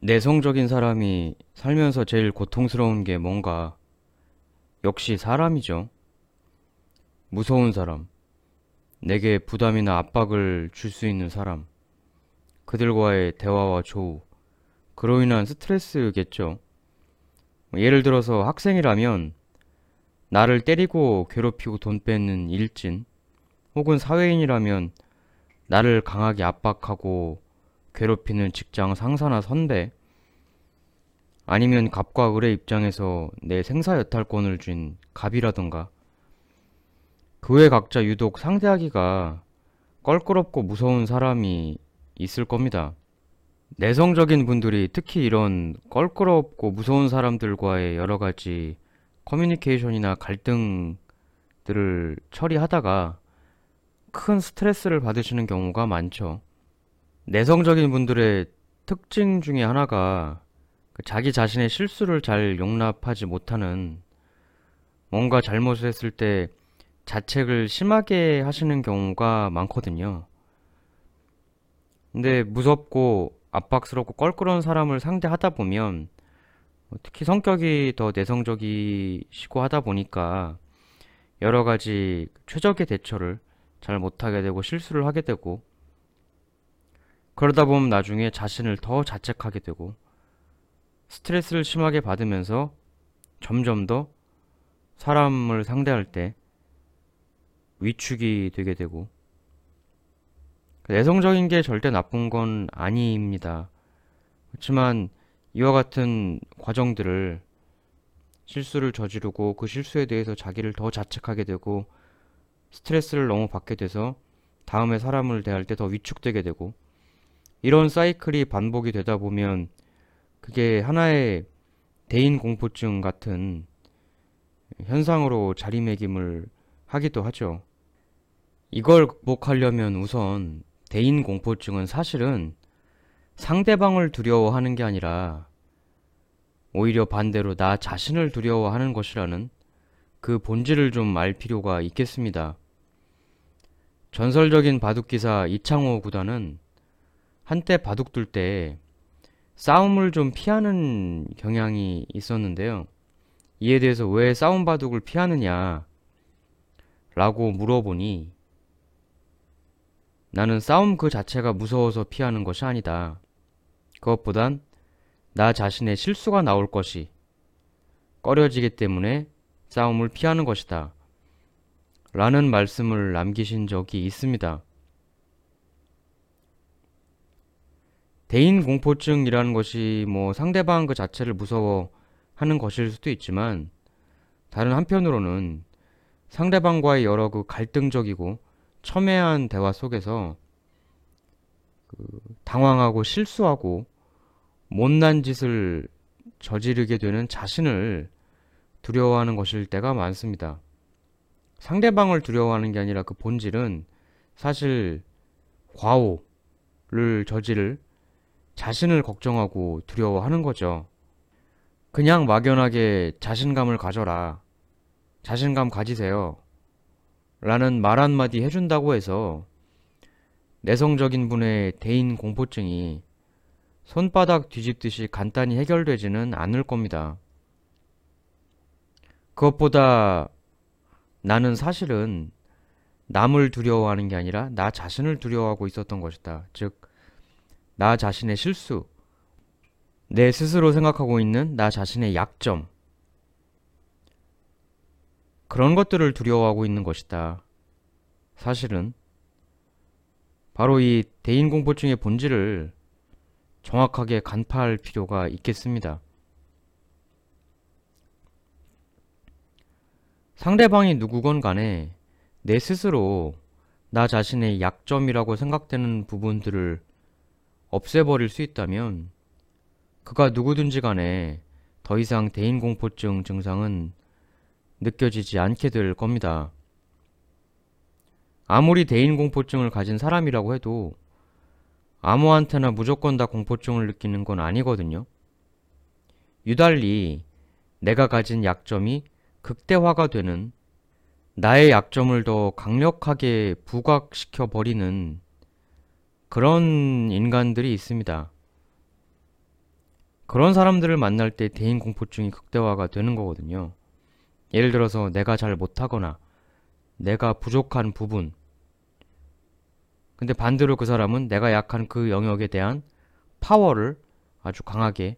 내성적인 사람이 살면서 제일 고통스러운 게 뭔가? 역시 사람이죠. 무서운 사람. 내게 부담이나 압박을 줄 수 있는 사람. 그들과의 대화와 조우. 그로 인한 스트레스겠죠. 예를 들어서 학생이라면 나를 때리고 괴롭히고 돈 뺏는 일진. 혹은 사회인이라면 나를 강하게 압박하고 괴롭히는 직장 상사나 선배, 아니면 갑과 을의 입장에서 내 생사 여탈권을 쥔 갑이라던가, 그 외 각자 유독 상대하기가 껄끄럽고 무서운 사람이 있을 겁니다. 내성적인 분들이 특히 이런 껄끄럽고 무서운 사람들과의 여러 가지 커뮤니케이션이나 갈등들을 처리하다가 큰 스트레스를 받으시는 경우가 많죠. 내성적인 분들의 특징 중에 하나가 그 자기 자신의 실수를 잘 용납하지 못하는 뭔가 잘못을 했을 때 자책을 심하게 하시는 경우가 많거든요. 근데 무섭고 압박스럽고 껄끄러운 사람을 상대하다 보면 특히 성격이 더 내성적이시고 하다 보니까 여러 가지 최적의 대처를 잘 못하게 되고 실수를 하게 되고 그러다 보면 나중에 자신을 더 자책하게 되고 스트레스를 심하게 받으면서 점점 더 사람을 상대할 때 위축이 되게 되고 내성적인 게 절대 나쁜 건 아닙니다. 그렇지만 이와 같은 과정들을 실수를 저지르고 그 실수에 대해서 자기를 더 자책하게 되고 스트레스를 너무 받게 돼서 다음에 사람을 대할 때 더 위축되게 되고 이런 사이클이 반복이 되다 보면 그게 하나의 대인 공포증 같은 현상으로 자리매김을 하기도 하죠. 이걸 극복하려면 우선 대인 공포증은 사실은 상대방을 두려워하는 게 아니라 오히려 반대로 나 자신을 두려워하는 것이라는 그 본질을 좀 알 필요가 있겠습니다. 전설적인 바둑기사 이창호 구단은 한때 바둑 둘 때 싸움을 좀 피하는 경향이 있었는데요. 이에 대해서 왜 싸움 바둑을 피하느냐 라고 물어보니 나는 싸움 그 자체가 무서워서 피하는 것이 아니다. 그것보단 나 자신의 실수가 나올 것이 꺼려지기 때문에 싸움을 피하는 것이다. 라는 말씀을 남기신 적이 있습니다. 대인 공포증이라는 것이 뭐 상대방 그 자체를 무서워하는 것일 수도 있지만 다른 한편으로는 상대방과의 여러 그 갈등적이고 첨예한 대화 속에서 그 당황하고 실수하고 못난 짓을 저지르게 되는 자신을 두려워하는 것일 때가 많습니다. 상대방을 두려워하는 게 아니라 그 본질은 사실 과오를 저지를 자신을 걱정하고 두려워하는 거죠. 그냥 막연하게 자신감을 가져라. 자신감 가지세요. 라는 말 한마디 해준다고 해서 내성적인 분의 대인 공포증이 손바닥 뒤집듯이 간단히 해결되지는 않을 겁니다. 그것보다 나는 사실은 남을 두려워하는 게 아니라 나 자신을 두려워하고 있었던 것이다. 즉, 나 자신의 실수, 내 스스로 생각하고 있는 나 자신의 약점, 그런 것들을 두려워하고 있는 것이다. 사실은 바로 이 대인공포증의 본질을 정확하게 간파할 필요가 있겠습니다. 상대방이 누구건 간에 내 스스로 나 자신의 약점이라고 생각되는 부분들을 없애버릴 수 있다면 그가 누구든지 간에 더 이상 대인공포증 증상은 느껴지지 않게 될 겁니다. 아무리 대인공포증을 가진 사람이라고 해도 아무한테나 무조건 다 공포증을 느끼는 건 아니거든요. 유달리 내가 가진 약점이 극대화가 되는 나의 약점을 더 강력하게 부각시켜 버리는 그런 인간들이 있습니다. 그런 사람들을 만날 때 대인 공포증이 극대화가 되는 거거든요. 예를 들어서 내가 잘 못하거나 내가 부족한 부분. 근데 반대로 그 사람은 내가 약한 그 영역에 대한 파워를 아주 강하게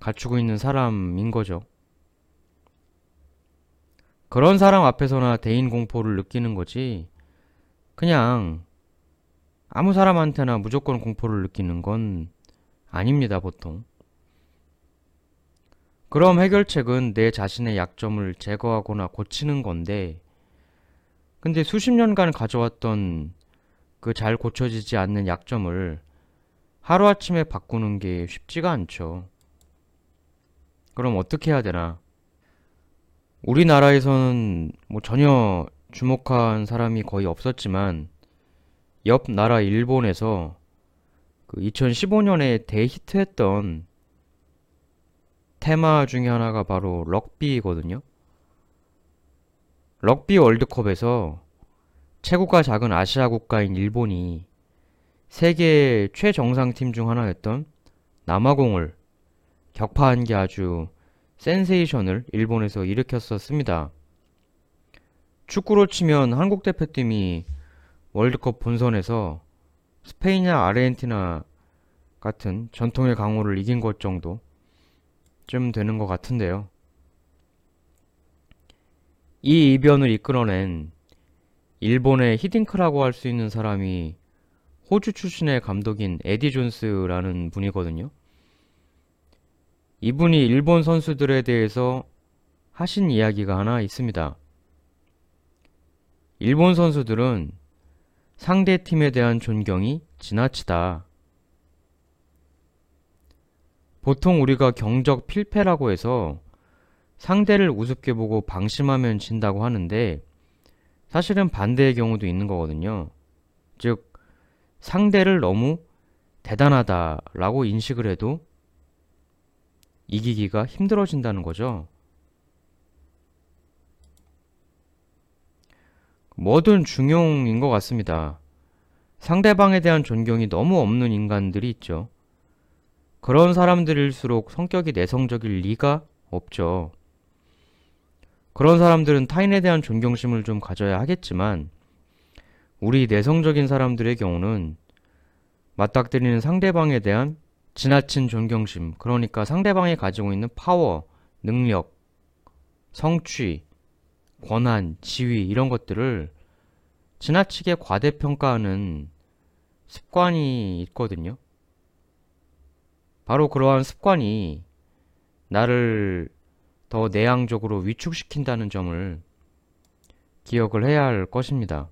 갖추고 있는 사람인 거죠. 그런 사람 앞에서나 대인 공포를 느끼는 거지. 그냥 아무 사람한테나 무조건 공포를 느끼는 건 아닙니다, 보통. 그럼 해결책은 내 자신의 약점을 제거하거나 고치는 건데, 근데 수십 년간 가져왔던 그 잘 고쳐지지 않는 약점을 하루아침에 바꾸는 게 쉽지가 않죠. 그럼 어떻게 해야 되나? 우리나라에서는 뭐 전혀 주목한 사람이 거의 없었지만, 옆 나라 일본에서 그 2015년에 대히트했던 테마 중에 하나가 바로 럭비거든요. 럭비 월드컵에서 체구가 작은 아시아 국가인 일본이 세계 최정상팀 중 하나였던 남아공을 격파한 게 아주 센세이션을 일본에서 일으켰었습니다. 축구로 치면 한국 대표팀이 월드컵 본선에서 스페인이나 아르헨티나 같은 전통의 강호를 이긴 것 정도 쯤 되는 것 같은데요. 이 이변을 이끌어낸 일본의 히딩크라고 할 수 있는 사람이 호주 출신의 감독인 에디 존스라는 분이거든요. 이분이 일본 선수들에 대해서 하신 이야기가 하나 있습니다. 일본 선수들은 상대 팀에 대한 존경이 지나치다. 보통 우리가 경적 필패라고 해서 상대를 우습게 보고 방심하면 진다고 하는데 사실은 반대의 경우도 있는 거거든요. 즉, 상대를 너무 대단하다라고 인식을 해도 이기기가 힘들어진다는 거죠. 뭐든 중용인 것 같습니다. 상대방에 대한 존경이 너무 없는 인간들이 있죠. 그런 사람들일수록 성격이 내성적일 리가 없죠. 그런 사람들은 타인에 대한 존경심을 좀 가져야 하겠지만, 우리 내성적인 사람들의 경우는 맞닥뜨리는 상대방에 대한 지나친 존경심, 그러니까 상대방이 가지고 있는 파워, 능력, 성취, 권한, 지위 이런 것들을 지나치게 과대평가하는 습관이 있거든요. 바로 그러한 습관이 나를 더 내향적으로 위축시킨다는 점을 기억을 해야 할 것입니다.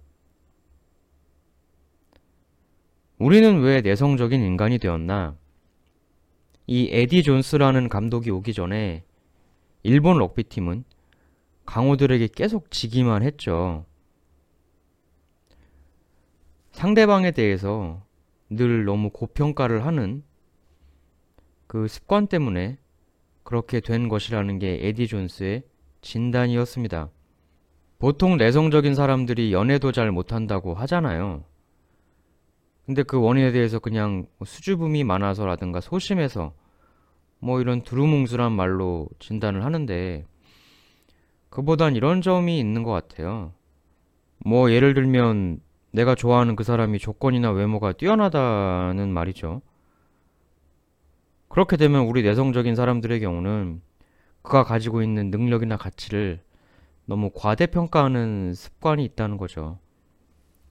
우리는 왜 내성적인 인간이 되었나? 이 에디 존스라는 감독이 오기 전에 일본 럭비팀은 강호들에게 계속 지기만 했죠. 상대방에 대해서 늘 너무 고평가를 하는 그 습관 때문에 그렇게 된 것이라는 게 에디 존스의 진단이었습니다. 보통 내성적인 사람들이 연애도 잘 못한다고 하잖아요. 근데 그 원인에 대해서 그냥 수줍음이 많아서라든가 소심해서 뭐 이런 두루뭉술한 말로 진단을 하는데 그보단 이런 점이 있는 것 같아요. 뭐 예를 들면 내가 좋아하는 그 사람이 조건이나 외모가 뛰어나다는 말이죠. 그렇게 되면 우리 내성적인 사람들의 경우는 그가 가지고 있는 능력이나 가치를 너무 과대평가하는 습관이 있다는 거죠.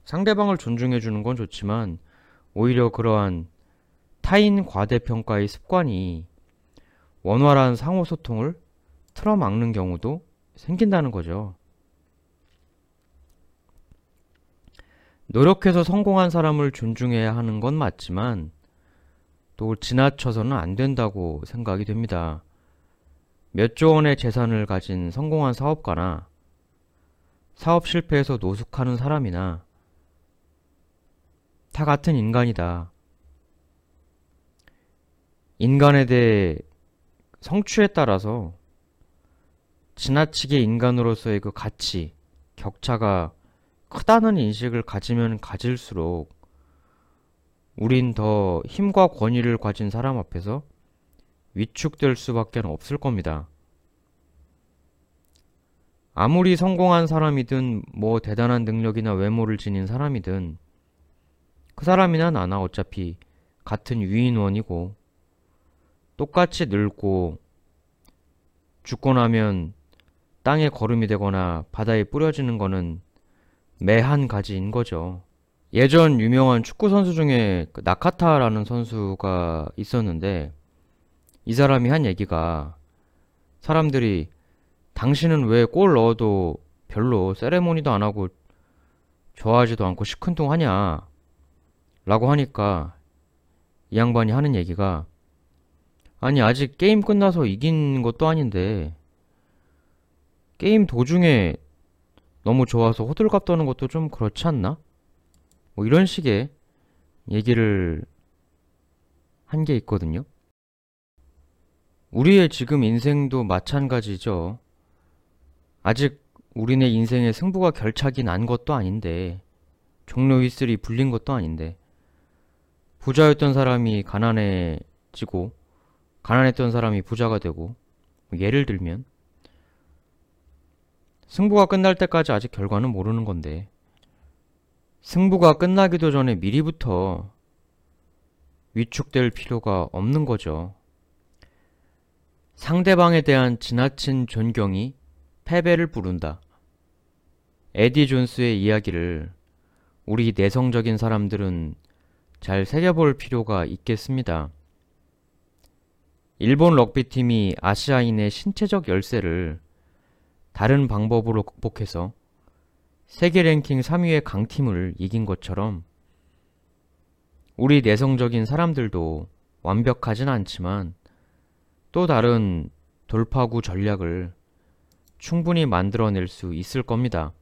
상대방을 존중해 주는 건 좋지만 오히려 그러한 타인 과대평가의 습관이 원활한 상호소통을 틀어막는 경우도 생긴다는 거죠. 노력해서 성공한 사람을 존중해야 하는 건 맞지만 또 지나쳐서는 안 된다고 생각이 됩니다. 몇 조 원의 재산을 가진 성공한 사업가나 사업 실패해서 노숙하는 사람이나 다 같은 인간이다. 인간에 대해 성취에 따라서 지나치게 인간으로서의 그 가치, 격차가 크다는 인식을 가지면 가질수록 우린 더 힘과 권위를 가진 사람 앞에서 위축될 수밖에 없을 겁니다. 아무리 성공한 사람이든 뭐 대단한 능력이나 외모를 지닌 사람이든 그 사람이나 나나 어차피 같은 유인원이고 똑같이 늙고 죽고 나면 땅에 거름이 되거나 바다에 뿌려지는 거는 매한 가지인 거죠. 예전 유명한 축구 선수 중에 그 나카타라는 선수가 있었는데 이 사람이 한 얘기가 사람들이 당신은 왜 골 넣어도 별로 세레모니도 안 하고 좋아하지도 않고 시큰둥 하냐 라고 하니까 이 양반이 하는 얘기가 아니 아직 게임 끝나서 이긴 것도 아닌데 게임 도중에 너무 좋아서 호들갑 떠는 것도 좀 그렇지 않나? 뭐 이런 식의 얘기를 한 게 있거든요. 우리의 지금 인생도 마찬가지죠. 아직 우리네 인생의 승부가 결착이 난 것도 아닌데, 종료 휘슬이 불린 것도 아닌데, 부자였던 사람이 가난해지고, 가난했던 사람이 부자가 되고, 뭐 예를 들면, 승부가 끝날 때까지 아직 결과는 모르는 건데, 승부가 끝나기도 전에 미리부터 위축될 필요가 없는 거죠. 상대방에 대한 지나친 존경이 패배를 부른다. 에디 존스의 이야기를 우리 내성적인 사람들은 잘 새겨볼 필요가 있겠습니다. 일본 럭비팀이 아시아인의 신체적 열세를 다른 방법으로 극복해서 세계 랭킹 3위의 강팀을 이긴 것처럼 우리 내성적인 사람들도 완벽하진 않지만 또 다른 돌파구 전략을 충분히 만들어낼 수 있을 겁니다.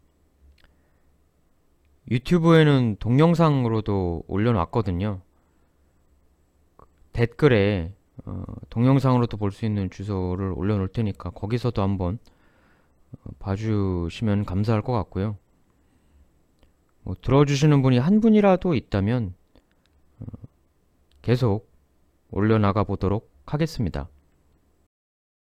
유튜브에는 동영상으로도 올려놨거든요. 댓글에 어, 동영상으로도 볼 수 있는 주소를 올려놓을 테니까 거기서도 한번 어, 봐주시면 감사할 것 같고요. 뭐 들어주시는 분이 한 분이라도 있다면 어, 계속 올려나가 보도록 하겠습니다.